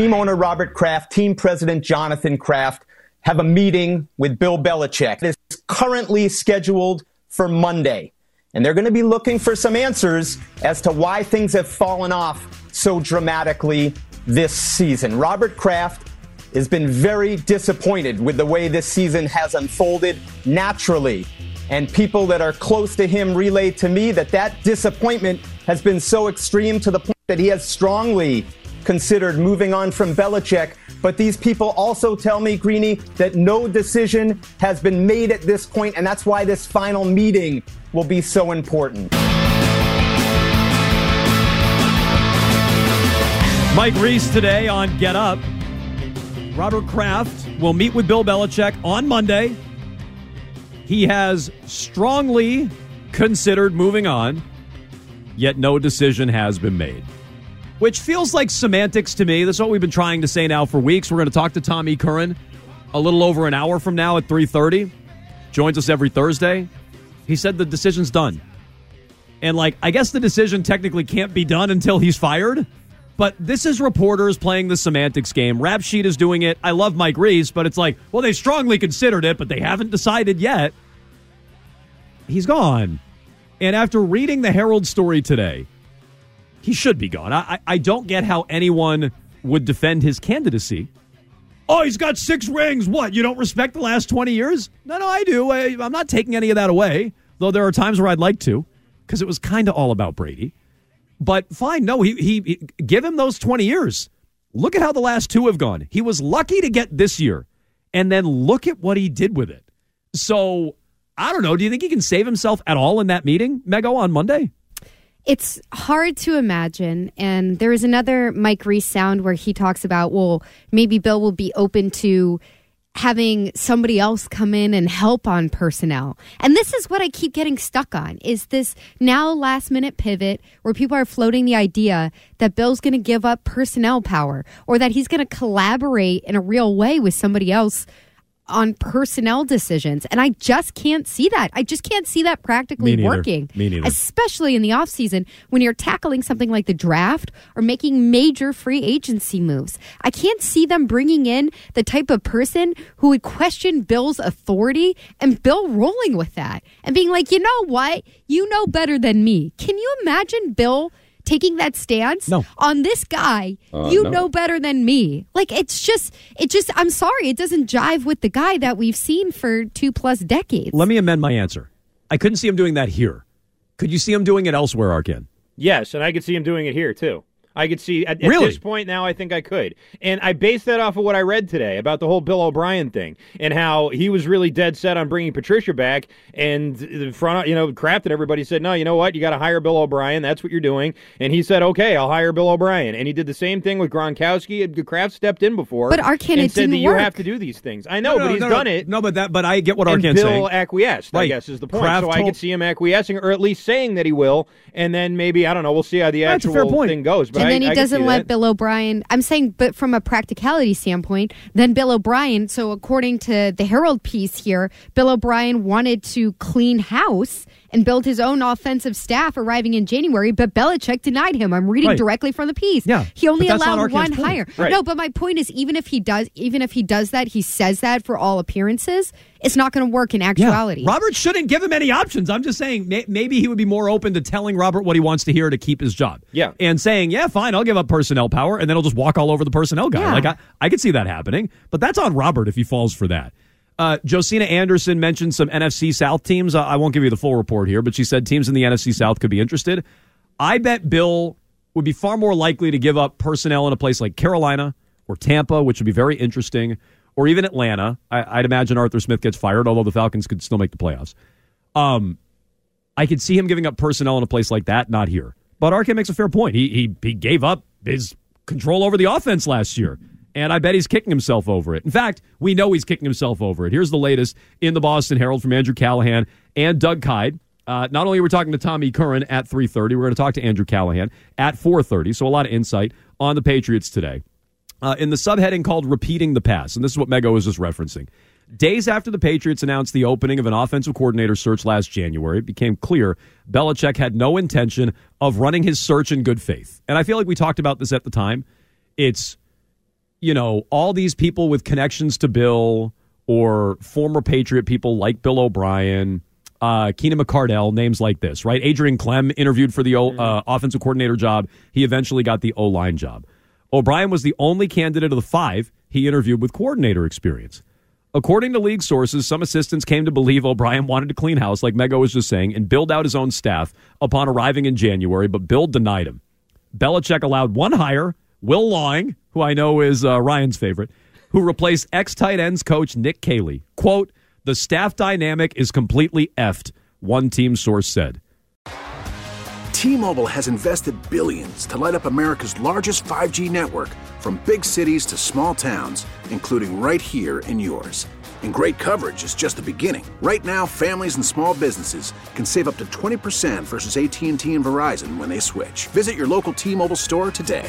Team owner Robert Kraft, team president Jonathan Kraft have a meeting with Bill Belichick. It is currently scheduled for Monday. And they're going to be looking for some answers as to why things have fallen off so dramatically this season. Robert Kraft has been very disappointed with the way this season has unfolded naturally. And people that are close to him relayed to me that that disappointment has been so extreme to the point that he has strongly considered moving on from Belichick. But these people also tell me, Greeny, that no decision has been made at this point, and that's why this final meeting will be so important. Mike Reiss today on Get Up. Robert Kraft will meet with Bill Belichick on Monday. He has strongly considered moving on, yet no decision has been made. Which feels like semantics to me. That's what we've been trying to say now for weeks. We're going to talk to Tommy Curran a little over an hour from now at 3:30. Joins us every Thursday. He said the decision's done. And like I guess the decision technically can't be done until he's fired. But this is reporters playing the semantics game. Rap Sheet is doing it. I love Mike Reiss, but it's like, well, they strongly considered it, but they haven't decided yet. He's gone. And after reading the Herald story today, he should be gone. I, I don't get how anyone would defend his candidacy. Oh, he's got six rings. What? You don't respect the last 20 years? No, no, I do. I, I'm not taking any of that away, though there are times where I'd like to, because it was kind of all about Brady. But fine, no, he, he, he give him those 20 years. Look at how the last two have gone. He was lucky to get this year, and then look at what he did with it. So I don't know. Do you think he can save himself at all in that meeting, Mego, on Monday? It's hard to imagine. And there is another Mike Reiss sound where he talks about, well, maybe Bill will be open to having somebody else come in and help on personnel. And this is what I keep getting stuck on is this now last minute pivot where people are floating the idea that Bill's going to give up personnel power or that he's going to collaborate in a real way with somebody else on personnel decisions. And I just can't see that. I just can't see that practically working. Me neither. Especially in the offseason when you're tackling something like the draft or making major free agency moves. I can't see them bringing in the type of person who would question Bill's authority and Bill rolling with that and being like, you know what? You know better than me. Can you imagine Bill? Taking that stance No. on this guy, Uh, you no. know better than me. Like it's just, it just. I'm sorry, it doesn't jive with the guy that we've seen for two plus decades. Let me amend my answer. I couldn't see him doing that here. Could you see him doing it elsewhere, Arcand? Yes, and I could see him doing it here too. I could see at, at this point now. I think I could, and I based that off of what I read today about the whole Bill O'Brien thing and how he was really dead set on bringing Patricia back. And the front, you know, Kraft and everybody said, "No, you know what? You got to hire Bill O'Brien. That's what you're doing." And he said, "Okay, I'll hire Bill O'Brien." And he did the same thing with Gronkowski. Kraft stepped in before, But Arcand, and said didn't that you work. have to do these things. I know, but he's done it. No, but that. But I get what and Arcand's Bill saying. acquiesced, I Right. guess, is the point. Kraft so I told- could see him acquiescing, or at least saying that he will, and then maybe I don't know. We'll see how the That's actual fair point. thing goes. But and I, then he I doesn't let that. Bill O'Brien. I'm saying, but from a practicality standpoint, then Bill O'Brien. So according to the Herald piece here, Bill O'Brien wanted to clean house and build his own offensive staff arriving in January, but Belichick denied him. I'm reading Right. directly from the piece. Yeah, He only but that's not allowed one point. hire. Right. No, but my point is even if he does even if he does that, he says that for all appearances, it's not going to work in actuality. Robert shouldn't give him any options. I'm just saying may- maybe he would be more open to telling Robert what he wants to hear to keep his job. Yeah. And saying, yeah, fine, I'll give up personnel power, and then he'll just walk all over the personnel guy. Yeah. Like, I, I could see that happening, but that's on Robert if he falls for that. Uh, Josina Anderson mentioned some NFC South teams. I won't give you the full report here, but she said teams in the NFC South could be interested. I bet Bill would be far more likely to give up personnel in a place like Carolina or Tampa, which would be very interesting, or even Atlanta. I, I'd imagine Arthur Smith gets fired, although the Falcons could still make the playoffs. Um, I could see him giving up personnel in a place like that, not here. But Arcand makes a fair point. He, he he gave up his control over the offense last year. And I bet he's kicking himself over it. In fact, we know he's kicking himself over it. Here's the latest in the Boston Herald from Andrew Callahan and Doug Kyed. Uh, not only are we talking to Tommy Curran at 3.30, we're going to talk to Andrew Callahan at 4.30. So a lot of insight on the Patriots today. Uh, in the subheading called Repeating the Past, and this is what Mego was just referencing. Days after the Patriots announced the opening of an offensive coordinator search last January, it became clear Belichick had no intention of running his search in good faith. And I feel like we talked about this at the time. It's, you know, all these people with connections to Bill or former Patriot people like Bill O'Brien, uh, Keenan McCardell, names like this, right? Adrian Klemm interviewed for the O- uh, offensive coordinator job. He eventually got the O line job. O'Brien was the only candidate of the five he interviewed with coordinator experience. According to league sources, some assistants came to believe O'Brien wanted to clean house, like Mego was just saying, and build out his own staff upon arriving in January, but Bill denied him. Belichick allowed one hire, Will Lawing, who I know is uh, Ryan's favorite, who replaced ex tight ends coach Nick Caley. Quote, the staff dynamic is completely effed, one team source said. T-Mobile has invested billions to light up America's largest 5G network from big cities to small towns, including right here in yours. And great coverage is just the beginning. Right now, families and small businesses can save up to 20% versus AT&T and Verizon when they switch. Visit your local T-Mobile store today.